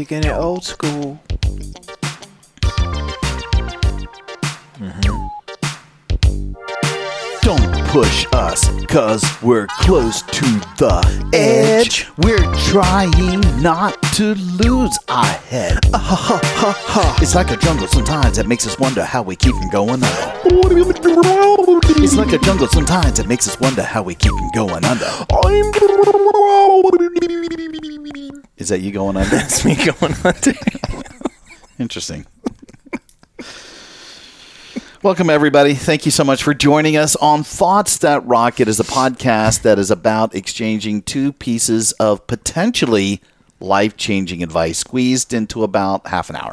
Kicking it old school. Push us, cause we're close to the edge. We're trying not to lose our head. Uh, ha, ha, ha, It's like a jungle sometimes that makes us wonder how we keep from going under. It's like a jungle sometimes that makes us wonder how we keep from going under. Is that you going under? That's me going under. Interesting. Welcome, everybody. Thank you so much for joining us on Thoughts That Rock. It is a podcast that is about exchanging two pieces of potentially life changing advice squeezed into about half an hour.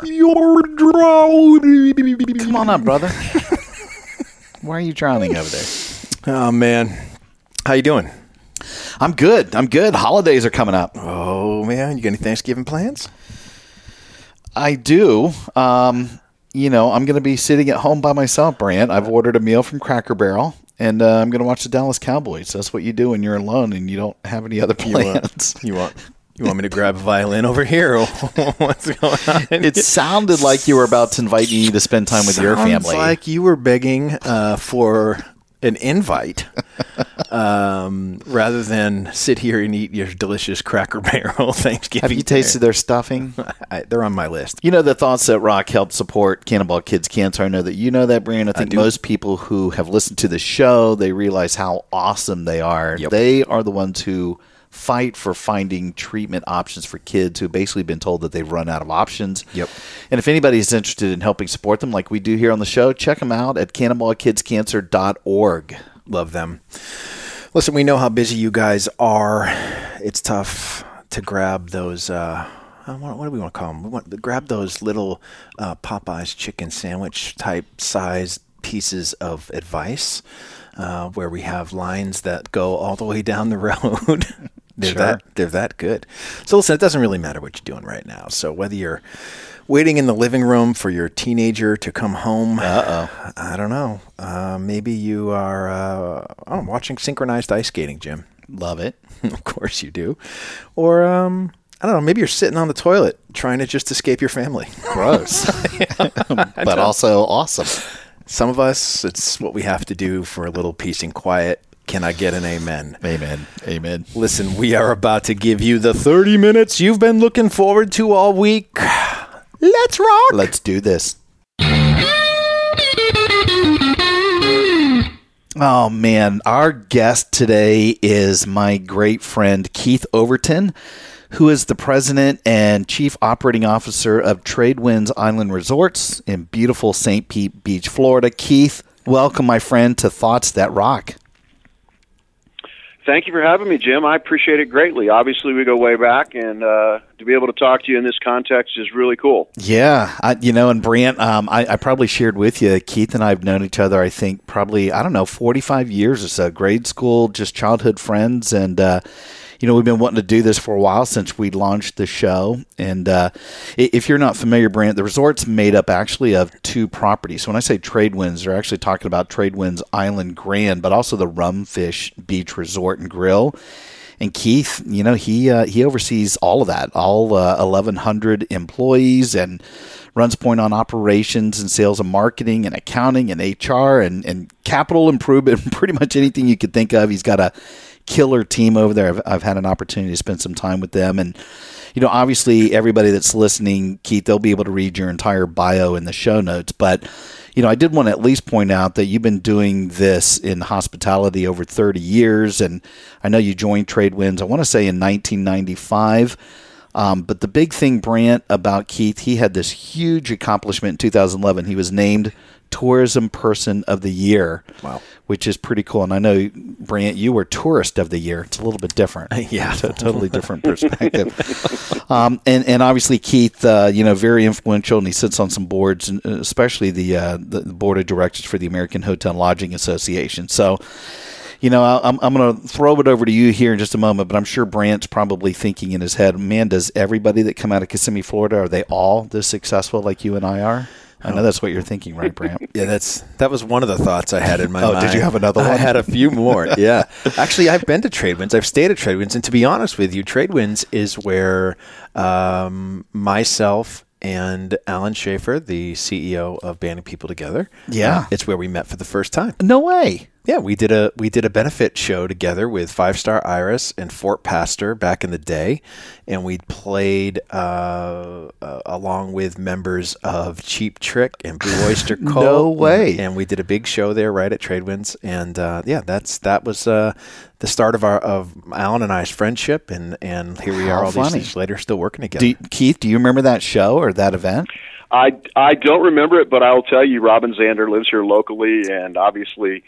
Come on up, brother. Why are you drowning over there? oh, man. How you doing? I'm good. I'm good. Holidays are coming up. Oh, man. You got any Thanksgiving plans? I do. Um, you know, I'm going to be sitting at home by myself, Brant. I've ordered a meal from Cracker Barrel, and uh, I'm going to watch the Dallas Cowboys. That's what you do when you're alone and you don't have any other You want, plans. you want you want me to grab a violin over here? What's going on? It sounded like you were about to invite me to spend time with your Sounds family. like you were begging uh, for an invite um, rather than sit here and eat your delicious Cracker Barrel Thanksgiving. have you tasted their stuffing? I, they're on my list. You know the thoughts that rock help support Cannonball Kids Cancer. I know that you know that, Brian. I think do. most people who have listened to the show they realize how awesome they are. Yep. They are the ones who fight for finding treatment options for kids who've basically been told that they've run out of options. Yep. And if anybody is interested in helping support them, like we do here on the show, check them out at cannonballkidscancer.org. Love them. Listen, we know how busy you guys are. It's tough to grab those. Uh, uh, what, what do we want to call them? We want to grab those little uh, Popeyes chicken sandwich type size pieces of advice, uh, where we have lines that go all the way down the road. They're Sure. that they're that good. So listen, it doesn't really matter what you're doing right now. So whether you're waiting in the living room for your teenager to come home, Uh oh. I don't know. Uh, maybe you are uh, oh, watching synchronized ice skating, Jim. Love it. of course you do. Or um, I don't know. Maybe you're sitting on the toilet trying to just escape your family. Gross. but also awesome. Some of us, it's what we have to do for a little peace and quiet. Can I get an amen? Amen. Amen. Listen, we are about to give you the 30 minutes you've been looking forward to all week. Let's rock. Let's do this. Oh man, our guest today is my great friend Keith Overton, who is the president and chief operating officer of Tradewinds Island Resorts in beautiful St. Pete Beach, Florida. Keith, welcome my friend to Thoughts That Rock. Thank you for having me, Jim. I appreciate it greatly. Obviously, we go way back, and uh, to be able to talk to you in this context is really cool. Yeah, I, you know, and Brant, um, I, I probably shared with you. Keith and I have known each other. I think probably I don't know, forty-five years or so. Grade school, just childhood friends, and uh, you know, we've been wanting to do this for a while since we launched the show. And uh, if you're not familiar, Brant, the resort's made up actually of two properties. So when I say Trade Winds, they're actually talking about Trade Winds Island Grand, but also the Rumfish Beach Resort and Grill. And Keith, you know, he uh, he oversees all of that, all uh, 1,100 employees, and runs point on operations and sales and marketing and accounting and HR and, and capital improvement, pretty much anything you could think of. He's got a killer team over there. I've, I've had an opportunity to spend some time with them. And, you know, obviously, everybody that's listening, Keith, they'll be able to read your entire bio in the show notes. But, you know, I did want to at least point out that you've been doing this in hospitality over 30 years. And I know you joined Tradewinds, I want to say in 1995. Um, but the big thing, Brant, about Keith, he had this huge accomplishment in 2011. He was named tourism person of the year. Wow. Which is pretty cool. And I know, Brant, you were tourist of the year. It's a little bit different. Yeah. It's a totally different perspective. um, and, and obviously, Keith, uh, you know, very influential, and he sits on some boards, and uh, especially the, uh, the board of directors for the American Hotel and Lodging Association. So, you know, I'm, I'm going to throw it over to you here in just a moment, but I'm sure Brant's probably thinking in his head, man, does everybody that come out of Kissimmee, Florida, are they all this successful like you and I are? I know that's what you're thinking, right, Brant? Yeah, that's that was one of the thoughts I had in my mind. Oh, mind. did you have another one? I had a few more. Yeah, actually, I've been to Tradewinds. I've stayed at Tradewinds, and to be honest with you, Tradewinds is where um, myself and Alan Schaefer, the CEO of Banding People Together, Yeah. uh, it's where we met for the first time. No way. Yeah, we did a we did a benefit show together with Five Star Iris and Fort Pastor back in the day, and we played uh, uh, along with members of Cheap Trick and Blue Oyster Cult. No way. And we did a big show there right at Tradewinds, and uh, yeah, that's that was uh, the start of our of Alan and I's friendship, and and here we How are all funny. these years later, still working together. Do you- Keith, do you remember that show or that event? I, I don't remember it, but I will tell you, Robin Zander lives here locally, and obviously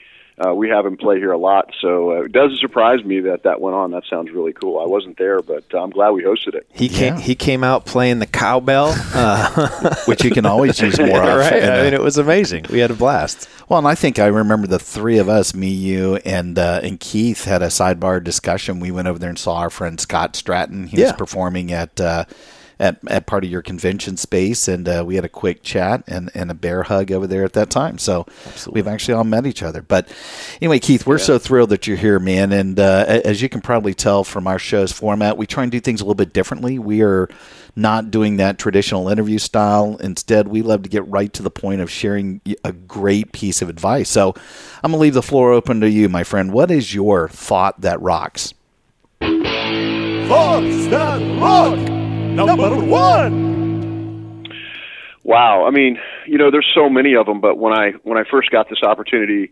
uh, we have him play here a lot. So uh, it doesn't surprise me that that went on. That sounds really cool. I wasn't there, but uh, I'm glad we hosted it. he came Yeah. he came out playing the cowbell, uh, Which you can always use more of. right? in I a- mean, it was amazing. We had a blast. Well, and I think I remember the three of us, me, you, and uh, and Keith, had a sidebar discussion. We went over there and saw our friend Scott Stratten. He was performing at. At, at part of your convention space, and uh, we had a quick chat and, and a bear hug over there at that time. So we've actually all met each other. But anyway, Keith, we're so thrilled that you're here, man. And uh, as you can probably tell from our show's format, we try and do things a little bit differently. We are not doing that traditional interview style. Instead, we love to get right to the point of sharing a great piece of advice. So I'm going to leave the floor open to you, my friend. What is your thought that rocks? Thoughts that rock. Number one. Wow, I mean, you know, there's so many of them, but when I when I first got this opportunity,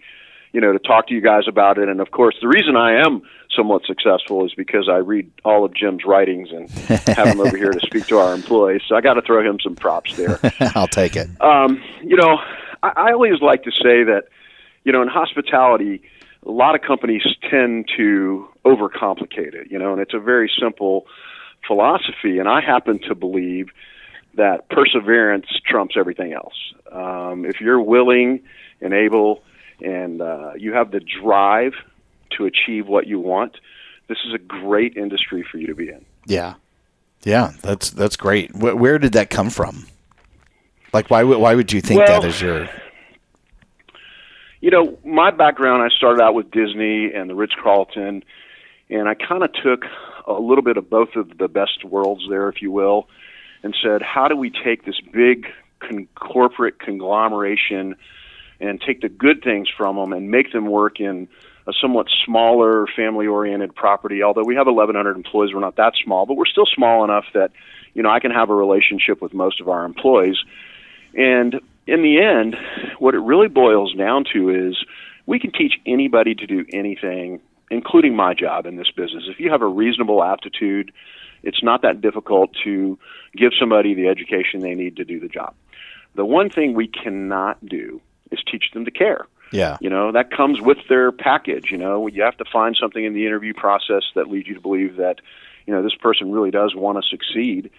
you know, to talk to you guys about it, and of course, the reason I am somewhat successful is because I read all of Jim's writings and have him over here to speak to our employees. So I got to throw him some props there. I'll take it. Um, you know, I, I always like to say that, you know, in hospitality, a lot of companies tend to overcomplicate it, you know, and it's a very simple philosophy. And I happen to believe that perseverance trumps everything else. Um, if you're willing and able and uh, you have the drive to achieve what you want, this is a great industry for you to be in. Yeah, yeah, that's that's great. Where, where did that come from? Like, why would why would you think Well- that is your? you know, my background, I started out with Disney and the Ritz Carlton, and I kind of took a little bit of both of the best worlds there, if you will, and said, how do we take this big con- corporate conglomeration and take the good things from them and make them work in a somewhat smaller, family oriented property? Although we have 1,100 employees, we're not that small, but we're still small enough that, you know, I can have a relationship with most of our employees. And in the end, what it really boils down to is we can teach anybody to do anything, including my job in this business. If you have a reasonable aptitude, it's not that difficult to give somebody the education they need to do the job. The one thing we cannot do is teach them to care. Yeah, You know, that comes with their package. You know, you have to find something in the interview process that leads you to believe that, you know, this person really does want to succeed.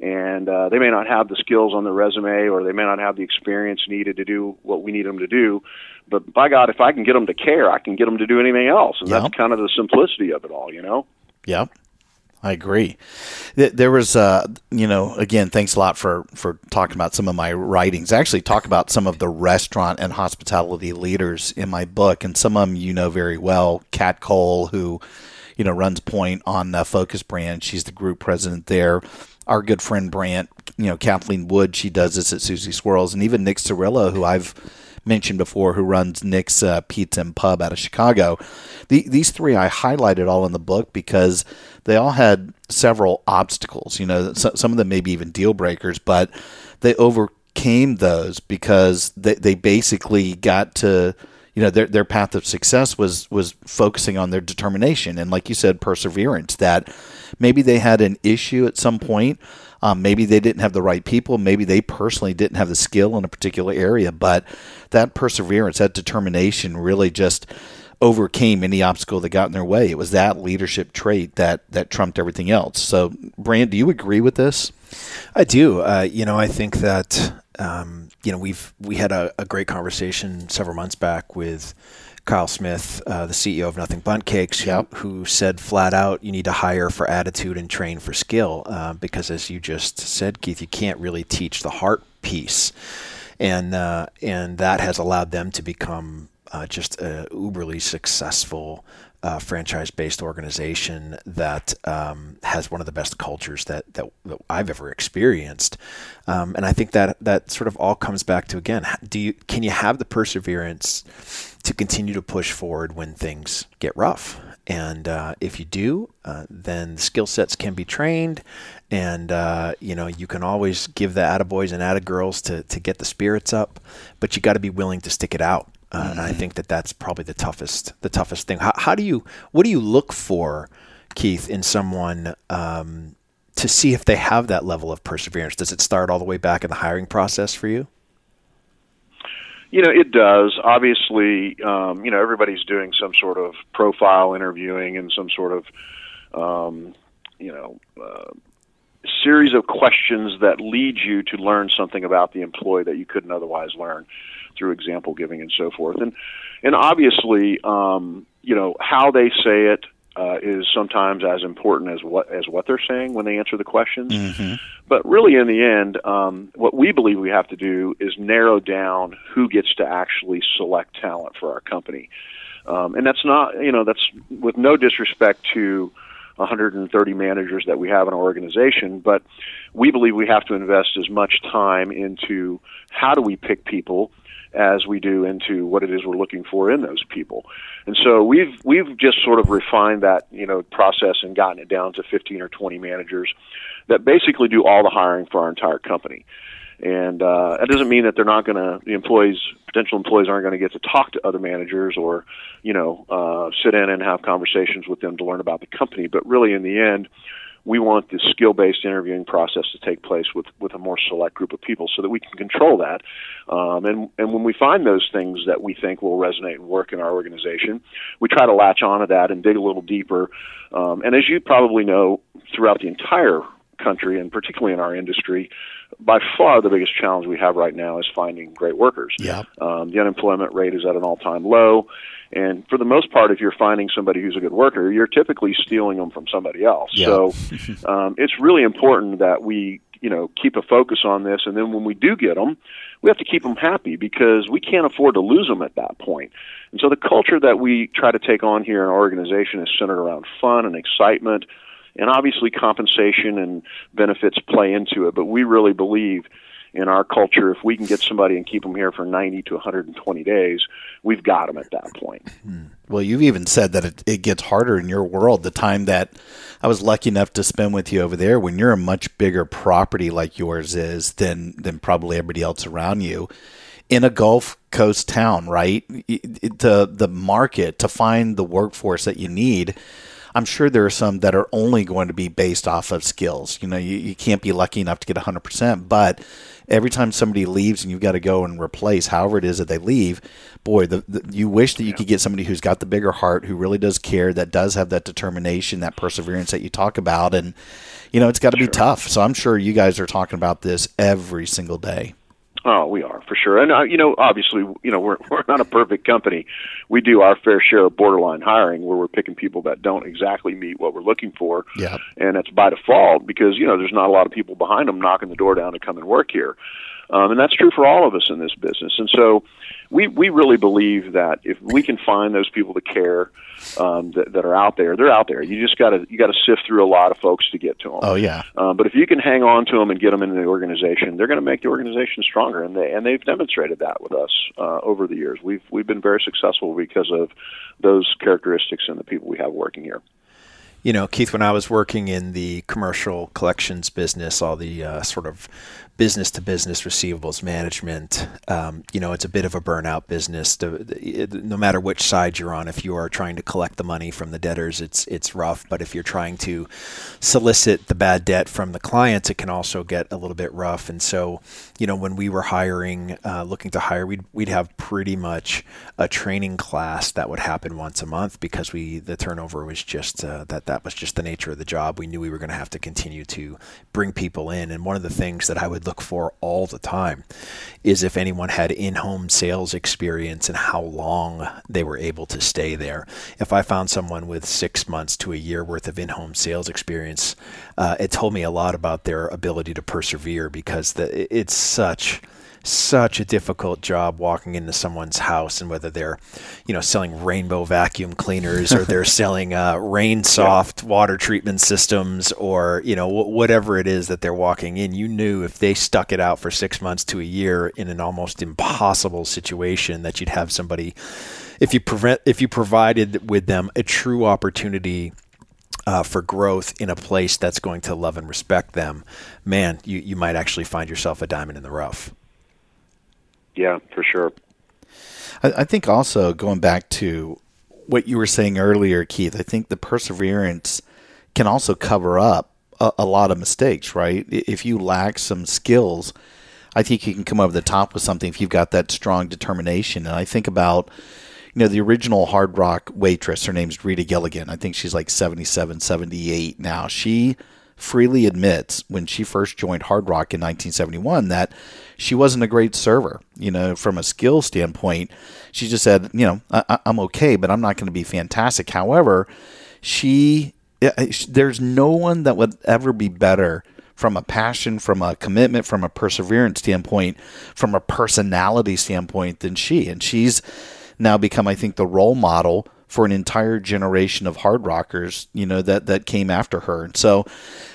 And uh, they may not have the skills on the resume or they may not have the experience needed to do what we need them to do. But by God, if I can get them to care, I can get them to do anything else. And Yeah. that's kind of the simplicity of it all, you know? Yep. I agree. There was, uh, you know, again, thanks a lot for for talking about some of my writings. I actually talk about some of the restaurant and hospitality leaders in my book, and some of them you know very well. Kat Cole, who, you know, runs Point on the Focus Brand. She's the group president there. Our good friend Brant, you know, Kathleen Wood, she does this at Susie Swirls, and even Nick Sarillo, who I've mentioned before, who runs Nick's uh, Pizza and Pub out of Chicago. The, these three I highlighted all in the book because they all had several obstacles. You know, so, some of them maybe even deal breakers, but they overcame those because they, they basically got to you know their their path of success was was focusing on their determination. And like you said perseverance that maybe they had an issue at some point. Um, maybe they didn't have the right people. Maybe they personally didn't have the skill in a particular area. But that perseverance that determination really just overcame any obstacle that got in their way. It was that leadership trait that that trumped everything else. So Brant do you agree with this? I do. Uh, you know, I think that um, you know we've we had a, a, great conversation several months back with Kyle Smith, uh, the CEO of Nothing Bundt Cakes, who, yep. who, said flat out, you need to hire for attitude and train for skill, uh, because as you just said, Keith, you can't really teach the heart piece, and uh, and that has allowed them to become uh, just a uberly successful uh, franchise-based organization that um, has one of the best cultures that, that, that I've ever experienced, um, and I think that that sort of all comes back to again, do you can you have the perseverance to continue to push forward when things get rough? And uh, if you do, uh, then the skill sets can be trained, and uh, you know you can always give the attaboys and attagirls to to get the spirits up, but you got to be willing to stick it out uh, mm-hmm. And I think that that's probably the toughest the toughest thing. How, how, do you what do you look for, Keith, in someone um, to see if they have that level of perseverance? Does it start all the way back in the hiring process for you? You know, it does. Obviously, um, you know everybody's doing some sort of profile interviewing and some sort of, um, you know, uh, series of questions that lead you to learn something about the employee that you couldn't otherwise learn through example giving and so forth. And and obviously, um, you know, how they say it uh, is sometimes as important as what as what they're saying when they answer the questions. Mm-hmm. But really, in the end, um, what we believe we have to do is narrow down who gets to actually select talent for our company. Um, and that's not, you know, that's with no disrespect to 130 managers that we have in our organization, but we believe we have to invest as much time into how do we pick people as we do into what it is we're looking for in those people. And so we've we've just sort of refined that you know process and gotten it down to 15 or 20 managers that basically do all the hiring for our entire company. And uh, that doesn't mean that they're not going to the employees potential employees aren't going to get to talk to other managers or you know uh, sit in and have conversations with them to learn about the company. But really, in the end we want the skill based interviewing process to take place with, with a more select group of people so that we can control that. Um, and, and when we find those things that we think will resonate and work in our organization, we try to latch onto that and dig a little deeper. Um, and as you probably know, throughout the entire country and particularly in our industry, by far the biggest challenge we have right now is finding great workers. Yeah. Um, the unemployment rate is at an all time low. And for the most part, if you're finding somebody who's a good worker, you're typically stealing them from somebody else. Yeah. So um, it's really important that we, you know, keep a focus on this. And then when we do get them, we have to keep them happy because we can't afford to lose them at that point. And so the culture that we try to take on here in our organization is centered around fun and excitement. And obviously, compensation and benefits play into it. But we really believe in our culture, if we can get somebody and keep them here for 90 to 120 days, we've got them at that point. Hmm. Well, you've even said that it, it gets harder in your world. The time that I was lucky enough to spend with you over there, when you're a much bigger property like yours is than than probably everybody else around you, in a Gulf Coast town, right? The the market to find the workforce that you need I'm sure there are some that are only going to be based off of skills. You know, you, you can't be lucky enough to get 100%, but every time somebody leaves and you've got to go and replace however it is that they leave, boy, the, the, you wish that you yeah. could get somebody who's got the bigger heart, who really does care, that does have that determination, that perseverance that you talk about. And, you know, it's got to sure. be tough. So I'm sure you guys are talking about this every single day. Oh, we are for sure, and uh, you know, obviously, you know, we're we're not a perfect company. We do our fair share of borderline hiring, where we're picking people that don't exactly meet what we're looking for. Yeah, and that's by default because you know there's not a lot of people behind them knocking the door down to come and work here, um, and that's true for all of us in this business. And so, we we really believe that if we can find those people that care um, that, that are out there, they're out there. You just got to you got to sift through a lot of folks to get to them. Oh yeah. Um, but if you can hang on to them and get them into the organization, they're going to make the organization stronger, and they and they've demonstrated that with us uh, over the years. We've we've been very successful because of those characteristics and the people we have working here. You know, Keith, when I was working in the commercial collections business, all the uh, sort of business to business receivables management, um, you know, it's a bit of a burnout business. To, no matter which side you're on, if you are trying to collect the money from the debtors, it's it's rough. But if you're trying to solicit the bad debt from the clients, it can also get a little bit rough. And so, you know, when we were hiring, uh, looking to hire, we'd we'd have pretty much a training class that would happen once a month because we the turnover was just uh, that that was just the nature of the job. We knew we were going to have to continue to bring people in, and one of the things that I would look for all the time is if anyone had in-home sales experience and how long they were able to stay there. If I found someone with six months to a year worth of in-home sales experience, uh, it told me a lot about their ability to persevere because the, it's such such a difficult job walking into someone's house and whether they're, you know, selling rainbow vacuum cleaners or they're selling uh, rain soft yeah. water treatment systems or, you know, w- whatever it is that they're walking in, you knew if they stuck it out for six months to a year in an almost impossible situation that you'd have somebody, if you prevent, if you provided with them a true opportunity uh, for growth in a place that's going to love and respect them, man, you, you might actually find yourself a diamond in the rough. Yeah, for sure. I, I think also going back to what you were saying earlier, Keith, I think the perseverance can also cover up a, a, lot of mistakes, right? If you lack some skills, I think you can come over the top with something if you've got that strong determination. And I think about, you know, the original Hard Rock waitress, her name's Rita Gilligan. I think she's like 77, 78 now. She freely admits when she first joined Hard Rock in 1971 that she wasn't a great server. You know, from a skill standpoint, she just said, you know, I, am okay, but I'm not going to be fantastic. However, she eh, there's no one that would ever be better from a passion, from a commitment, from a perseverance standpoint, from a personality standpoint than she. And she's now become, I think, the role model for an entire generation of hard rockers, you know, that, that came after her. And so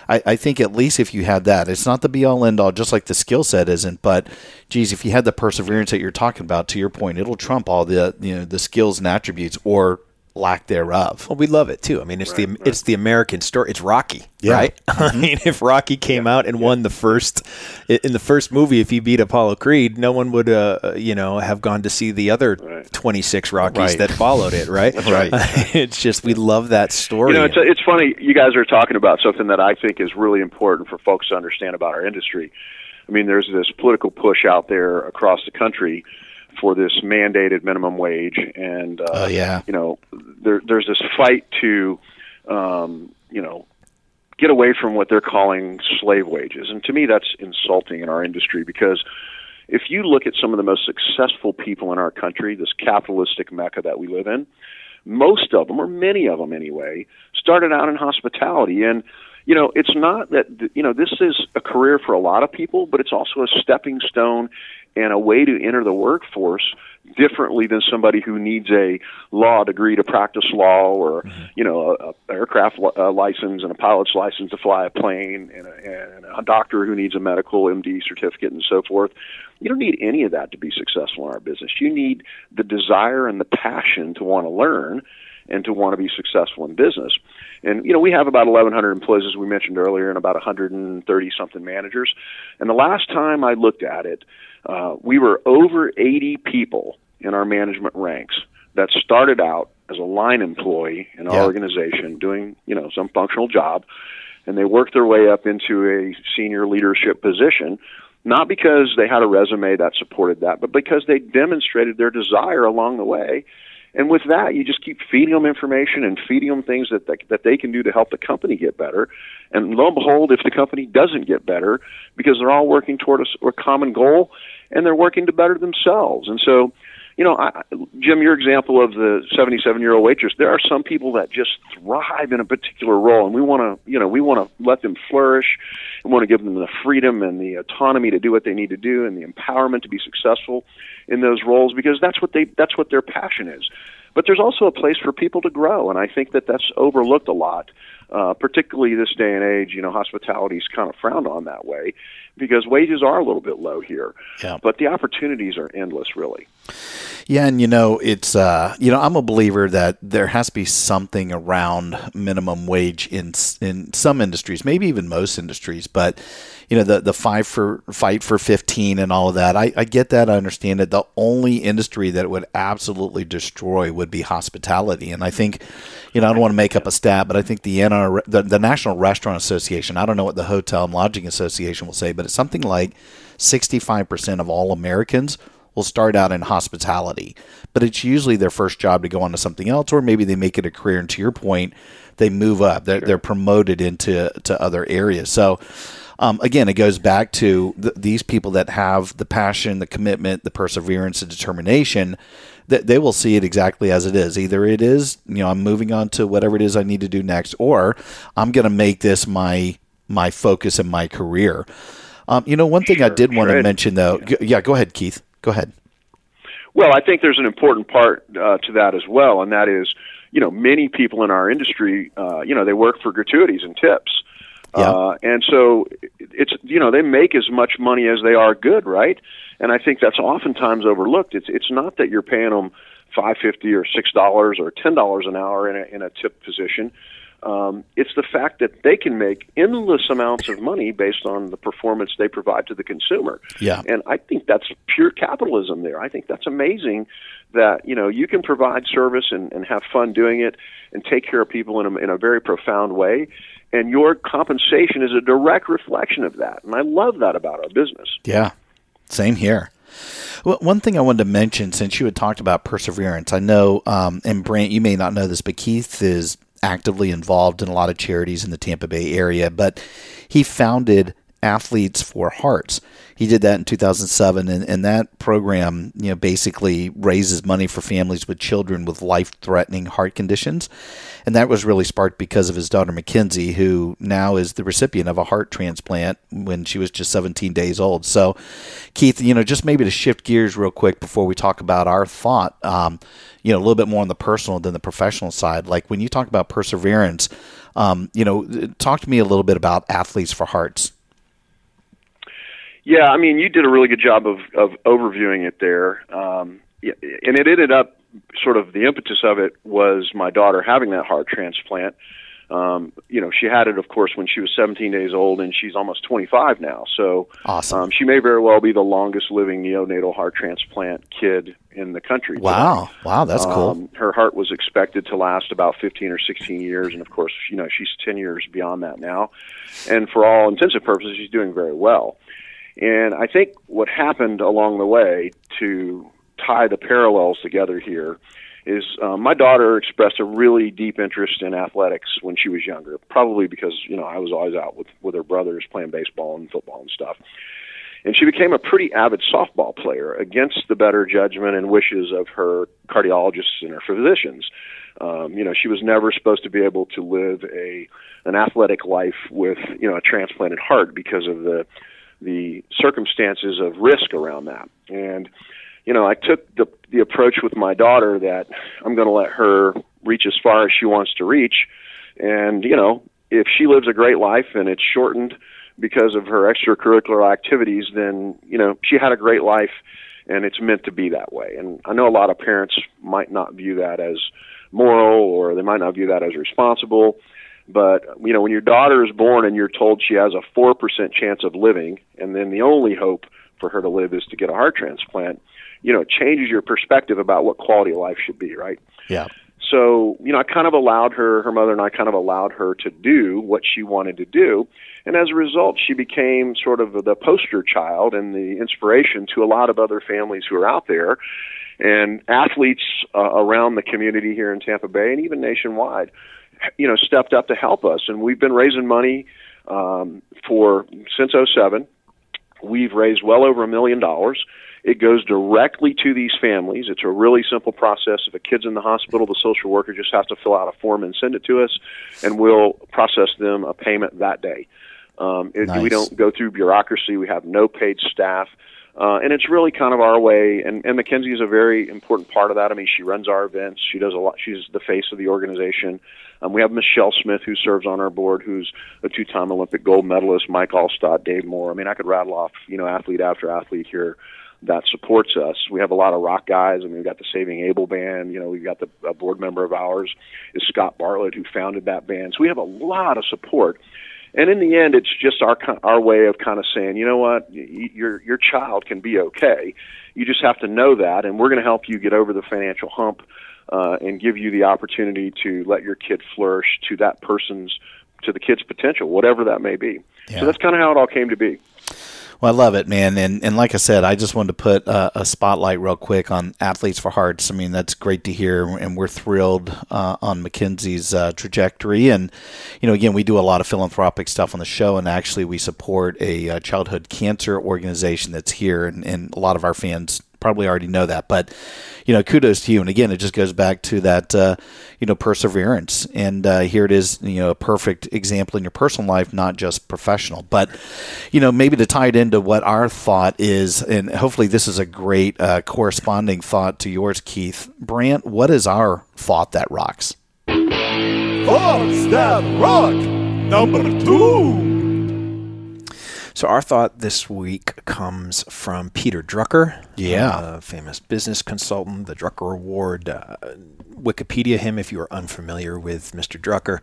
I, I think at least if you had that, it's not the be all end all, just like the skill set isn't, but geez, if you had the perseverance that you're talking about, to your point, it'll trump all the, you know, the skills and attributes or lack thereof. Well, we love it too. I mean, it's right, the right. it's the American story. It's Rocky, yeah. right? Mm-hmm. I mean, if Rocky came yeah. out and yeah. won the first in the first movie, if he beat Apollo Creed, no one would, uh, uh you know, have gone to see the other right. twenty six Rockies that followed it, right? right. it's just we love that story. You know, it's it's funny. You guys are talking about something that I think is really important for folks to understand about our industry. I mean, there's this political push out there across the country for this mandated minimum wage, and uh, oh, yeah. you know, there, there's this fight to, um, you know, get away from what they're calling slave wages, and to me, that's insulting in our industry because if you look at some of the most successful people in our country, this capitalistic mecca that we live in, most of them, or many of them anyway, started out in hospitality. And, you know, it's not that, you know, this is a career for a lot of people, but it's also a stepping stone and a way to enter the workforce differently than somebody who needs a law degree to practice law or mm-hmm. you know a, a aircraft uh, license and a pilot's license to fly a plane and a, and a doctor who needs a medical MD certificate and so forth. You don't need any of that to be successful in our business. You need the desire and the passion to want to learn and to want to be successful in business. And you know we have about 1100 employees as we mentioned earlier and about 130 something managers. And the last time i looked at it uh, we were over 80 people in our management ranks that started out as a line employee in our yeah. organization doing, you know, some functional job, and they worked their way up into a senior leadership position, not because they had a resume that supported that, but because they demonstrated their desire along the way. And with that, you just keep feeding them information and feeding them things that they, that they can do to help the company get better. And lo and behold, if the company doesn't get better, because they're all working toward a, a common goal, and they're working to better themselves. And so, you know, I, Jim, your example of the 77 year old waitress, there are some people that just thrive in a particular role, and we want to, you know, we want to let them flourish. We want to give them the freedom and the autonomy to do what they need to do, and the empowerment to be successful in those roles because that's what they that's what their passion is. But there's also a place for people to grow, and I think that that's overlooked a lot, uh, particularly this day and age. You know, hospitality is kind of frowned on that way because wages are a little bit low here. Yeah. But the opportunities are endless, really. Yeah, and you know, it's uh, you know, I'm a believer that there has to be something around minimum wage in in some industries, maybe even most industries. But you know, the the five for fight for 15 and all of that, I, I get that, I understand it. The only industry that would absolutely destroy would be hospitality, and I think, you know, I don't want to make up a stat, but I think the NR, the, the National Restaurant Association, I don't know what the Hotel and Lodging Association will say, but it's something like 65% of all Americans will start out in hospitality, but it's usually their first job to go on to something else, or maybe they make it a career. And to your point, they move up, they're, sure. they're promoted into to other areas. So, um, again, it goes back to th- these people that have the passion, the commitment, the perseverance, the determination. That they will see it exactly as it is. Either it is, you know, I'm moving on to whatever it is I need to do next, or I'm going to make this my my focus in my career. Um, you know, one thing sure, I did want to mention, though. Yeah. yeah, go ahead, Keith. Go ahead. Well, I think there's an important part uh, to that as well, and that is, you know, many people in our industry, uh, you know, they work for gratuities and tips. Yeah. Uh, and so it's you know they make as much money as they are good, right? And I think that's oftentimes overlooked. It's it's not that you're paying them five fifty or six dollars or ten dollars an hour in a in a tip position. Um, it's the fact that they can make endless amounts of money based on the performance they provide to the consumer. Yeah. And I think that's pure capitalism there. I think that's amazing that, you know, you can provide service and, and have fun doing it and take care of people in a, in a very profound way. And your compensation is a direct reflection of that. And I love that about our business. Yeah. Same here. Well, one thing I wanted to mention, since you had talked about perseverance, I know, um, and Brant, you may not know this, but Keith is actively involved in a lot of charities in the Tampa Bay area, but he founded Athletes for Hearts. He did that in 2007, and, and that program, you know, basically raises money for families with children with life-threatening heart conditions, and that was really sparked because of his daughter Mackenzie, who now is the recipient of a heart transplant when she was just 17 days old. So, Keith, you know, just maybe to shift gears real quick before we talk about our thought. Um, you know, a little bit more on the personal than the professional side. Like when you talk about perseverance, um, you know, talk to me a little bit about Athletes for Hearts. Yeah, I mean, you did a really good job of, of overviewing it there. Um, and it ended up sort of the impetus of it was my daughter having that heart transplant. Um, you know, she had it, of course, when she was 17 days old, and she's almost 25 now. So, awesome. Um, she may very well be the longest living neonatal heart transplant kid in the country. Wow, today. wow, that's um, cool. Her heart was expected to last about 15 or 16 years, and of course, you know, she's 10 years beyond that now. And for all intensive purposes, she's doing very well. And I think what happened along the way to tie the parallels together here is um, my daughter expressed a really deep interest in athletics when she was younger, probably because you know I was always out with with her brothers playing baseball and football and stuff. And she became a pretty avid softball player against the better judgment and wishes of her cardiologists and her physicians. Um, you know, she was never supposed to be able to live a an athletic life with you know a transplanted heart because of the the circumstances of risk around that. And you know, I took the the approach with my daughter that I'm going to let her reach as far as she wants to reach, and you know, if she lives a great life and it's shortened because of her extracurricular activities, then you know, she had a great life, and it's meant to be that way. And I know a lot of parents might not view that as moral, or they might not view that as responsible. But you know, when your daughter is born and you're told she has a four percent chance of living, and then the only hope for her to live is to get a heart transplant, you know, it changes your perspective about what quality of life should be, right? Yeah. So, you know, I kind of allowed her, her mother and I kind of allowed her to do what she wanted to do. And as a result, she became sort of the poster child and the inspiration to a lot of other families who are out there and athletes uh, around the community here in Tampa Bay and even nationwide, you know, stepped up to help us. And we've been raising money um, for since 07. We've raised well over a million dollars it goes directly to these families. It's a really simple process. If a kid's in the hospital, the social worker just has to fill out a form and send it to us, and we'll process them a payment that day. Um, it, nice. We don't go through bureaucracy. We have no paid staff. Uh, and it's really kind of our way. And, and Mackenzie is a very important part of that. I mean, she runs our events. She does a lot. She's the face of the organization. Um, we have Michele Smith, who serves on our board, who's a two-time Olympic gold medalist. Mike Alstott, Dave Moore. I mean, I could rattle off, you know, athlete after athlete here that supports us. We have a lot of rock guys. I mean, we've got the Saving Abel band. You know, we've got the a board member of ours is Scott Bartlett, who founded that band. So we have a lot of support. And in the end, it's just our our way of kind of saying, you know what, your your child can be okay. You just have to know that, and we're going to help you get over the financial hump uh, and give you the opportunity to let your kid flourish to that person's to the kid's potential, whatever that may be. Yeah. So that's kind of how it all came to be. Well, I love it, man. And and like I said, I just wanted to put a, a spotlight real quick on Athletes for Hearts. I mean, that's great to hear, and we're thrilled uh, on Mackenzie's uh, trajectory. And you know, again, we do a lot of philanthropic stuff on the show, and actually, we support a, a uh, childhood cancer organization that's here, and, and a lot of our fans probably already know that. But you know, kudos to you. And again, it just goes back to that uh, you know perseverance. And uh, here it is, you know, a perfect example in your personal life, not just professional. But you know, maybe to tie it into what our thought is, and hopefully this is a great uh, corresponding thought to yours, Keith Brant. What is our thought that rocks? Thoughts that rock number two. So our thought this week comes from Peter Drucker, yeah, famous business consultant, the Drucker Award. Uh, Wikipedia him if you are unfamiliar with Mr. Drucker.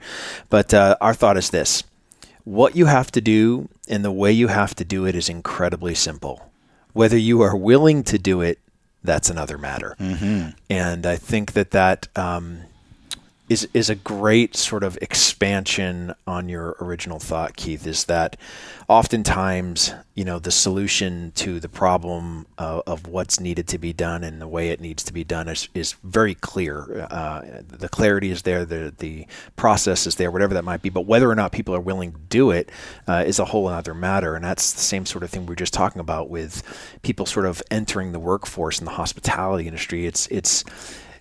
But uh, our thought is this: what you have to do and the way you have to do it is incredibly simple. Whether you are willing to do it, that's another matter. Mm-hmm. And I think that that um, is is a great sort of expansion on your original thought, Keith. Is that oftentimes you know the solution to the problem of, of what's needed to be done and the way it needs to be done is, is very clear. Uh, the clarity is there, the the process is there, whatever that might be. But whether or not people are willing to do it uh, is a whole other matter, and that's the same sort of thing we are just talking about with people sort of entering the workforce in the hospitality industry. It's it's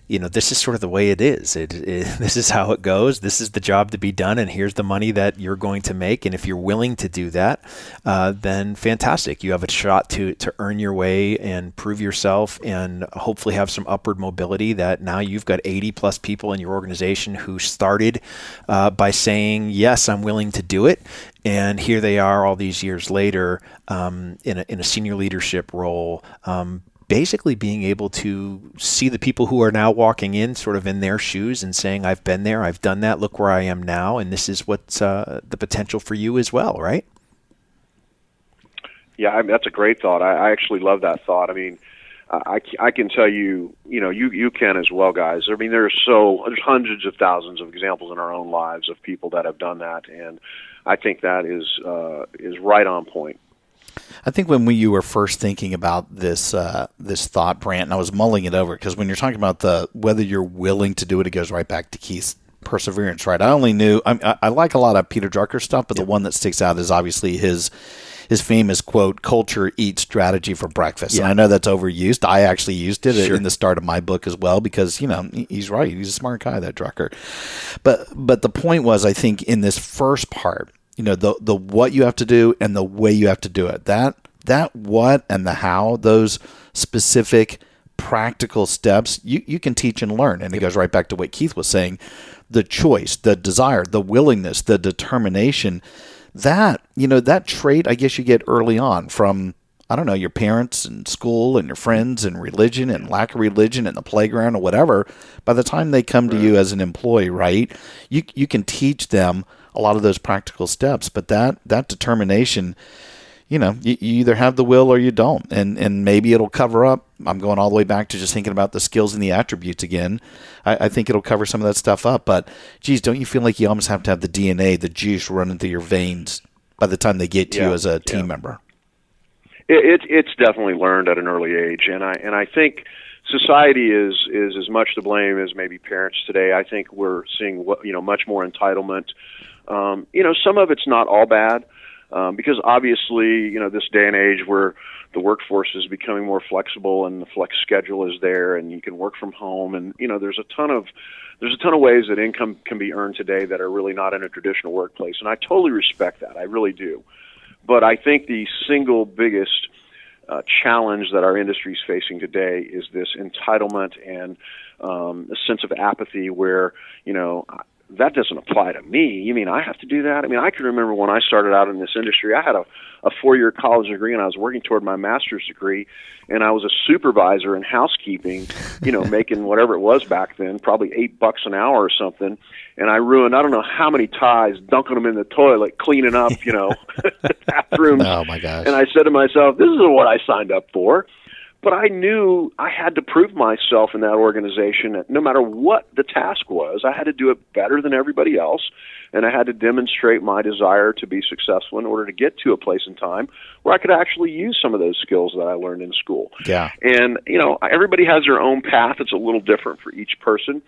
you know, this is sort of the way it is. It, it, this is how it goes. This is the job to be done, and here's the money that you're going to make. And if you're willing to do that, uh, then fantastic. You have a shot to to earn your way and prove yourself, and hopefully have some upward mobility. That now you've got 80 plus people in your organization who started uh, by saying, "Yes, I'm willing to do it," and here they are all these years later um, in, a, in a senior leadership role um, basically being able to see the people who are now walking in sort of in their shoes and saying, I've been there, I've done that, look where I am now, and this is what's uh, the potential for you as well, right? Yeah, I mean, that's a great thought. I, I actually love that thought. I mean, I, I can tell you, you know, you you can as well, guys. I mean, there's so there's hundreds of thousands of examples in our own lives of people that have done that, and I think that is uh, is right on point. I think when we, you were first thinking about this uh, this thought, Brant, and I was mulling it over because when you're talking about the whether you're willing to do it, it goes right back to Keith's perseverance, right? I only knew I, I like a lot of Peter Drucker stuff, but the one that sticks out is obviously his his famous quote, culture eats strategy for breakfast. Yeah. And I know that's overused. I actually used it sure. in the start of my book as well because, you know, he's right. He's a smart guy, that Drucker. But but the point was I think in this first part, you know the the what you have to do and the way you have to do it. That that what and the how those specific practical steps you, you can teach and learn. And it goes right back to what keith was saying. The choice the desire the willingness the determination that you know that trait i guess you get early on from i don't know your parents and school and your friends and religion and lack of religion and the playground or whatever. By the time they come right. to you as an employee right you you can teach them a lot of those practical steps. But that that determination, you know, you, you, either have the will or you don't, and and maybe it'll cover up. I'm going all the way back to just thinking about the skills and the attributes again. I, I think it'll cover some of that stuff up. But geez, don't you feel like you almost have to have the DNA, the juice running through your veins by the time they get to yeah, you as a team yeah. member? It, it, it's definitely learned at an early age, and I and I think society is is as much to blame as maybe parents today. I think we're seeing you know much more entitlement um, you know, some of it's not all bad um, because obviously, you know, this day and age where the workforce is becoming more flexible and the flex schedule is there and you can work from home and you know there's a ton of there's a ton of ways that income can be earned today that are really not in a traditional workplace. And I totally respect that. I really do. But I think the single biggest uh, challenge that our industry is facing today is this entitlement and um, a sense of apathy where you know that doesn't apply to me. You mean I have to do that? I mean, I can remember when I started out in this industry, I had a, a four year college degree and I was working toward my master's degree and I was a supervisor in housekeeping, you know, making whatever it was back then, probably eight bucks an hour or something. And I ruined, I don't know how many ties, dunking them in the toilet, cleaning up, you know, bathrooms. Oh my gosh. And I said to myself, this isn't what I signed up for. But I knew I had to prove myself in that organization. No matter what the task was, I had to do it better than everybody else, and I had to demonstrate my desire to be successful in order to get to a place in time where I could actually use some of those skills that I learned in school. Yeah. And you know, everybody has their own path. It's a little different for each person,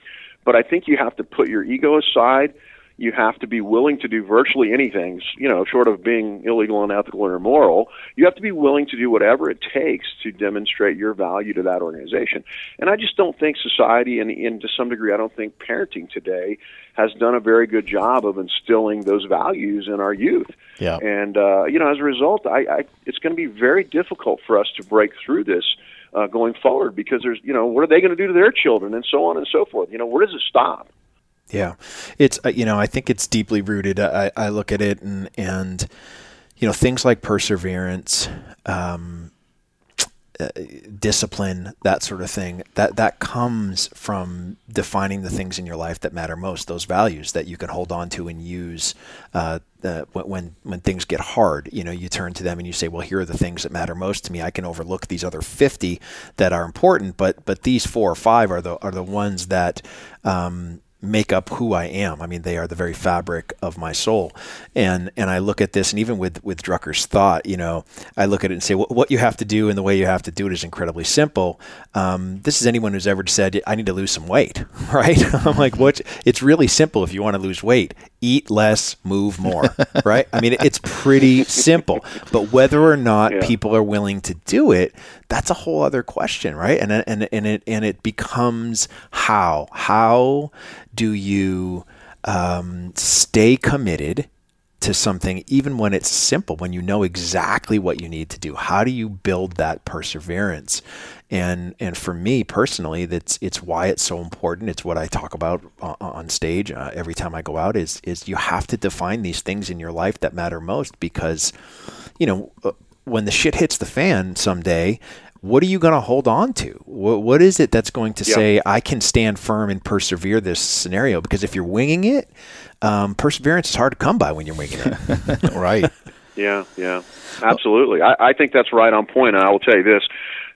but I think you have to put your ego aside you have to be willing to do virtually anything, you know, short of being illegal, and unethical, or immoral. You have to be willing to do whatever it takes to demonstrate your value to that organization. And I just don't think society, and, and to some degree, I don't think parenting today has done a very good job of instilling those values in our youth. Yeah. And uh, you know, as a result, I, I it's going to be very difficult for us to break through this. Uh, going forward, because there's, you know, what are they going to do to their children, and so on and so forth. You know, where does it stop? Yeah, it's uh, you know I think it's deeply rooted. I, I look at it and and you know things like perseverance, um, uh, discipline, that sort of thing. That that comes from defining the things in your life that matter most. Those values that you can hold on to and use uh, uh, when when things get hard. You know, you turn to them and you say, "Well, here are the things that matter most to me. I can overlook these other fifty that are important, but but these four or five are the are the ones that." Um, make up who I am. I mean, they are the very fabric of my soul. And and I look at this, and even with with Drucker's thought, you know, I look at it and say, what, you have to do and the way you have to do it is incredibly simple. Um, this is anyone who's ever said, I need to lose some weight, right? I'm like, what? It's really simple if you want to lose weight. Eat less, move more, right? I mean, it's pretty simple. But whether or not yeah. people are willing to do it, that's a whole other question, right? And and and it and it becomes how how do you um, stay committed to something even when it's simple when you know exactly what you need to do. How do you build that perseverance? And and for me personally that's it's why it's so important. It's what I talk about on stage uh, every time I go out is is you have to define these things in your life that matter most because you know uh, when the shit hits the fan someday what are you going to hold on to? What, what is it that's going to yeah. say, I can stand firm and persevere this scenario? Because if you're winging it, um, perseverance is hard to come by when you're winging it. right. Yeah, yeah, absolutely. I, I think that's right on point. And I will tell you this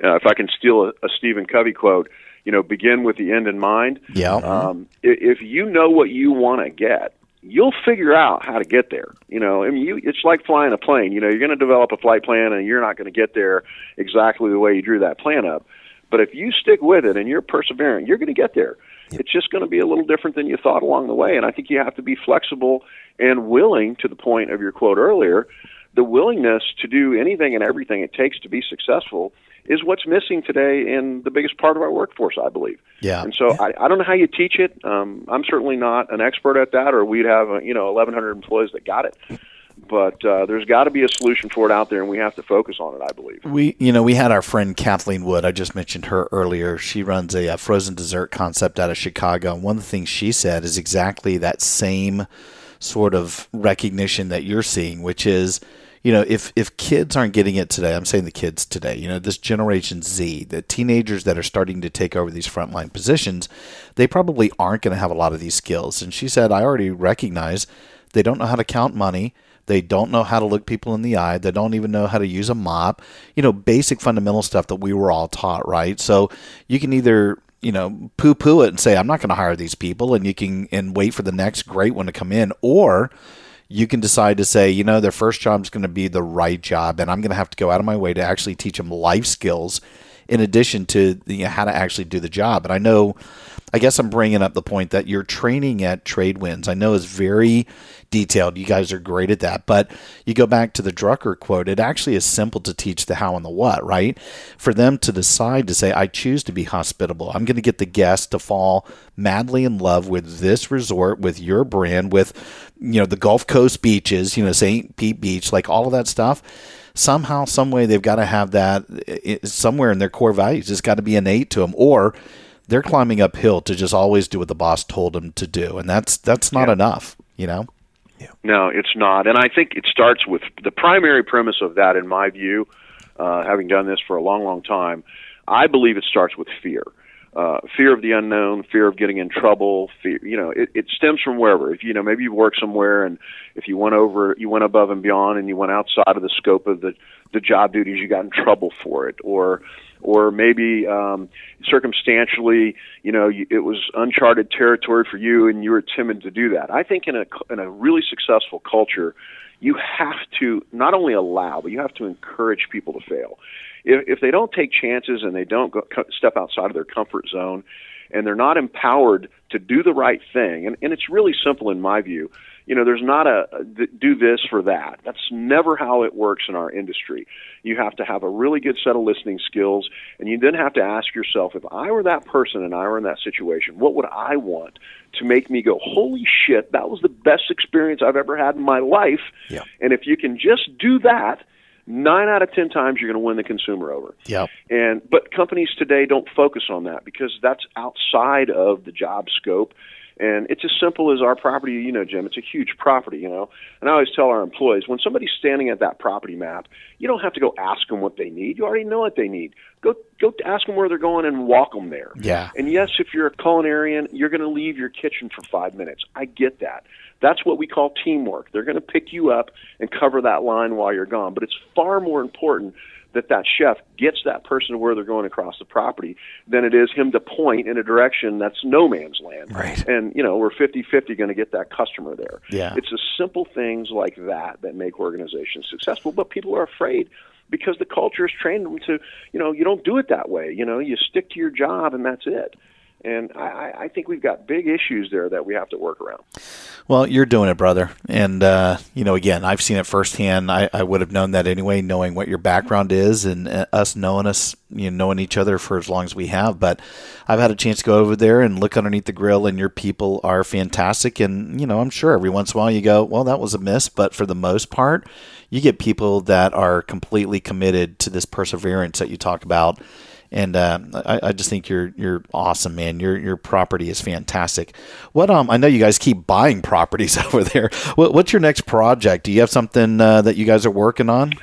uh, if I can steal a, a Stephen Covey quote, you know, begin with the end in mind. Yeah. Um, if you know what you want to get, you'll figure out how to get there. You know, I mean, you, it's like flying a plane. You know, you're going to develop a flight plan, and you're not going to get there exactly the way you drew that plan up. But if you stick with it and you're persevering, you're going to get there. Yep. It's just going to be a little different than you thought along the way. And I think you have to be flexible and willing, to the point of your quote earlier, the willingness to do anything and everything it takes to be successful is what's missing today in the biggest part of our workforce, I believe. Yeah. And so yeah. I, I don't know how you teach it. Um, I'm certainly not an expert at that, or we'd have uh, you know 1,100 employees that got it. But uh, there's got to be a solution for it out there, and we have to focus on it. I believe. We, you know, we had our friend Kathleen Wood. I just mentioned her earlier. She runs a, a frozen dessert concept out of Chicago, and one of the things she said is exactly that same sort of recognition that you're seeing, which is you know, if if kids aren't getting it today, I'm saying the kids today, you know, this Generation Z, the teenagers that are starting to take over these frontline positions, they probably aren't going to have a lot of these skills. And she said, I already recognize they don't know how to count money. They don't know how to look people in the eye. They don't even know how to use a mop. You know, basic fundamental stuff that we were all taught, right? So you can either you know poo poo it and say I'm not going to hire these people, and you can and wait for the next great one to come in, or you can decide to say, you know, their first job is going to be the right job, and I'm going to have to go out of my way to actually teach them life skills in addition to you know, how to actually do the job. And I know, I guess I'm bringing up the point that your training at Tradewinds, I know is very detailed. You guys are great at that. But you go back to the Drucker quote, it actually is simple to teach the how and the what, right? For them to decide to say, I choose to be hospitable. I'm going to get the guests to fall madly in love with this resort, with your brand, with, you know, the Gulf Coast beaches, you know, St. Pete Beach, like all of that stuff somehow, some way, they've got to have that eh, eh, somewhere in their core values. It's got to be innate to them, or they're climbing uphill to just always do what the boss told them to do, and that's that's not Yeah. enough, you know. No, it's not. And I think it starts with the primary premise of that, in my view, uh, having done this for a long, long time, I believe it starts with fear. Uh, fear of the unknown, fear of getting in trouble, fear, you know, it, it stems from wherever. If, you know, maybe you work somewhere and if you went over, you went above and beyond and you went outside of the scope of the, the job duties, you got in trouble for it. Or, or maybe um, circumstantially, you know, you, it was uncharted territory for you, and you were timid to do that. I think in a in a really successful culture, you have to not only allow, but you have to encourage people to fail. If, if they don't take chances and they don't go, step outside of their comfort zone, and they're not empowered to do the right thing, and, and it's really simple in my view. You know, there's not a, a do this for that. That's never how it works in our industry. You have to have a really good set of listening skills, and you then have to ask yourself, if I were that person and I were in that situation, what would I want to make me go, holy shit, that was the best experience I've ever had in my life? Yeah. And if you can just do that, nine out of ten times you're going to win the consumer over. Yep. And but companies today don't focus on that because that's outside of the job scope. And it's as simple as our property, you know, Jim. It's a huge property, you know. And I always tell our employees when somebody's standing at that property map, you don't have to go ask them what they need. You already know what they need. Go go ask them where they're going and walk them there. Yeah. And yes, if you're a culinarian, you're going to leave your kitchen for five minutes. I get that. That's what we call teamwork. They're going to pick you up and cover that line while you're gone. But it's far more important that that chef gets that person to where they're going across the property than it is him to point in a direction that's no man's land. Right. And, you know, we're 50-50 going to get that customer there. Yeah. It's the simple things like that that make organizations successful, but people are afraid because the culture has trained them to, you know, you don't do it that way. You know, you stick to your job and that's it. And I, I- think we've got big issues there that we have to work around. Well, you're doing it, brother. And, uh, you know, again, I've seen it firsthand. I, I would have known that anyway, knowing what your background is and uh, us knowing us, you know, knowing each other for as long as we have. But I've had a chance to go over there and look underneath the grill, and your people are fantastic. And, you know, I'm sure every once in a while you go, well, that was a miss. But for the most part, you get people that are completely committed to this perseverance that you talk about. And uh, I, I just think you're you're awesome, man. Your your property is fantastic. What um I know you guys keep buying properties over there. What, what's your next project? Do you have something uh, that you guys are working on?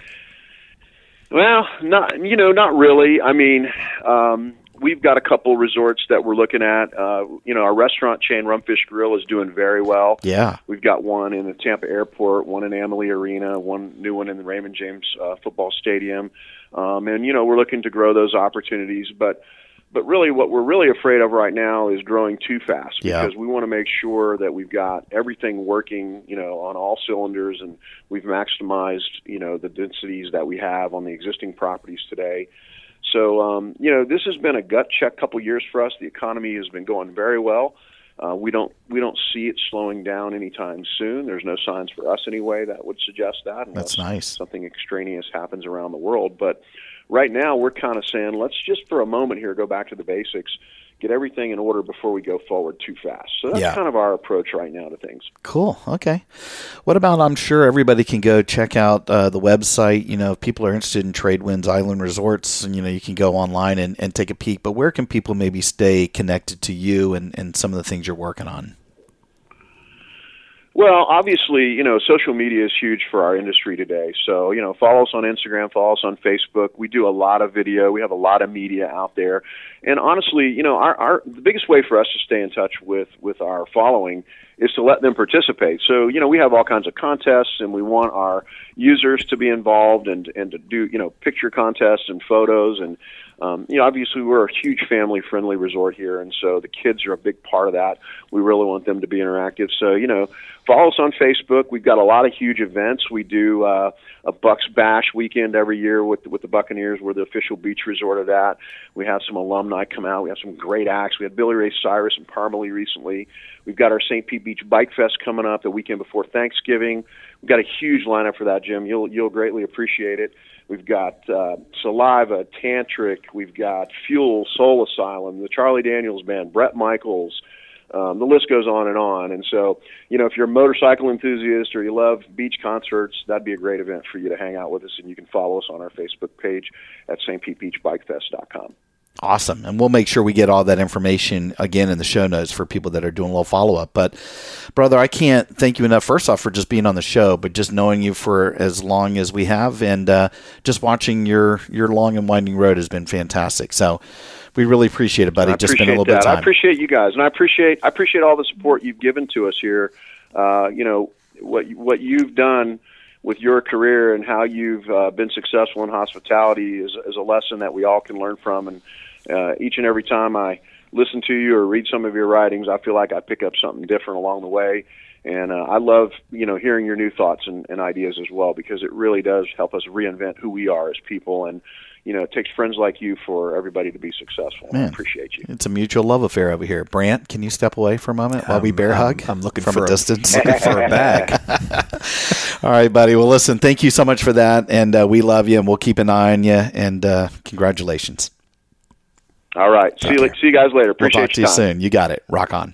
Well, not you know, not really. I mean, um, we've got a couple resorts that we're looking at. Uh, you know, our restaurant chain, Rumfish Grill, is doing very well. Yeah. We've got one in the Tampa Airport, one in Amalie Arena, one new one in the Raymond James uh, Football Stadium, um, and you know we're looking to grow those opportunities. But but really, what we're really afraid of right now is growing too fast Yeah. because we want to make sure that we've got everything working, you know, on all cylinders, and we've maximized, you know, the densities that we have on the existing properties today. So, um, you know, this has been a gut check couple years for us. The economy has been going very well. Uh, we don't we don't see it slowing down anytime soon. There's no signs for us anyway that would suggest that. That's nice. Something extraneous happens around the world, but right now we're kind of saying let's just for a moment here go back to the basics, get everything in order before we go forward too fast. So that's Yeah. kind of our approach right now to things. Cool. Okay. What about? I'm sure everybody can go check out uh, the website. You know, if people are interested in Trade Winds Island Resorts, and you know, you can go online and, and take a peek. But where can people maybe stay connected to you and, and some of the things you're working on? Well, obviously, you know, social media is huge for our industry today. So, you know, follow us on Instagram, follow us on Facebook. We do a lot of video. We have a lot of media out there. And honestly, you know, our, our the biggest way for us to stay in touch with with our following is to let them participate. So, you know, we have all kinds of contests and we want our users to be involved and and to do, you know, picture contests and photos and um, you know, obviously we're a huge family-friendly resort here, and so the kids are a big part of that. We really want them to be interactive. So, you know, follow us on Facebook. We've got a lot of huge events. We do uh, a Bucks Bash weekend every year with with the Buccaneers. We're the official beach resort of that. We have some alumni come out. We have some great acts. We had Billy Ray Cyrus and Parmalee recently. We've got our St. Pete Beach Bike Fest coming up the weekend before Thanksgiving. We've got a huge lineup for that, Jim. You'll you'll greatly appreciate it. We've got uh, Saliva, Tantric. We've got Fuel, Soul Asylum, the Charlie Daniels Band, Bret Michaels. Um, the list goes on and on. And so, you know, if you're a motorcycle enthusiast or you love beach concerts, that'd be a great event for you to hang out with us. And you can follow us on our Facebook page at stpetebeachbikefest.com. Awesome. And we'll make sure we get all that information again in the show notes for people that are doing a little follow up. But, brother, I can't thank you enough, first off, for just being on the show, but just knowing you for as long as we have and uh, just watching your, your long and winding road has been fantastic. So, we really appreciate it, buddy. I just been a little that. bit of time. I appreciate you guys, and I appreciate I appreciate all the support you've given to us here. Uh, you know what what you've done with your career and how you've uh, been successful in hospitality is, is a lesson that we all can learn from. And uh, each and every time I listen to you or read some of your writings, I feel like I pick up something different along the way. And uh, I love, you know, hearing your new thoughts and, and ideas as well because it really does help us reinvent who we are as people. And you know, it takes friends like you for everybody to be successble. I Man. appreciate you. It's a mutual love affair over here. Brant, can you step away for a moment while we Um, bear I'm- hug? I'm looking from for a a- distance. Looking for a bag. All right, buddy. Well, listen, thank you so much for that, and uh, we love you, and we'll keep an eye on you. And uh, congratulations. All right. See you, see you guys later. We'll Appreciate talk to your you time. soon. You got it. Rock on.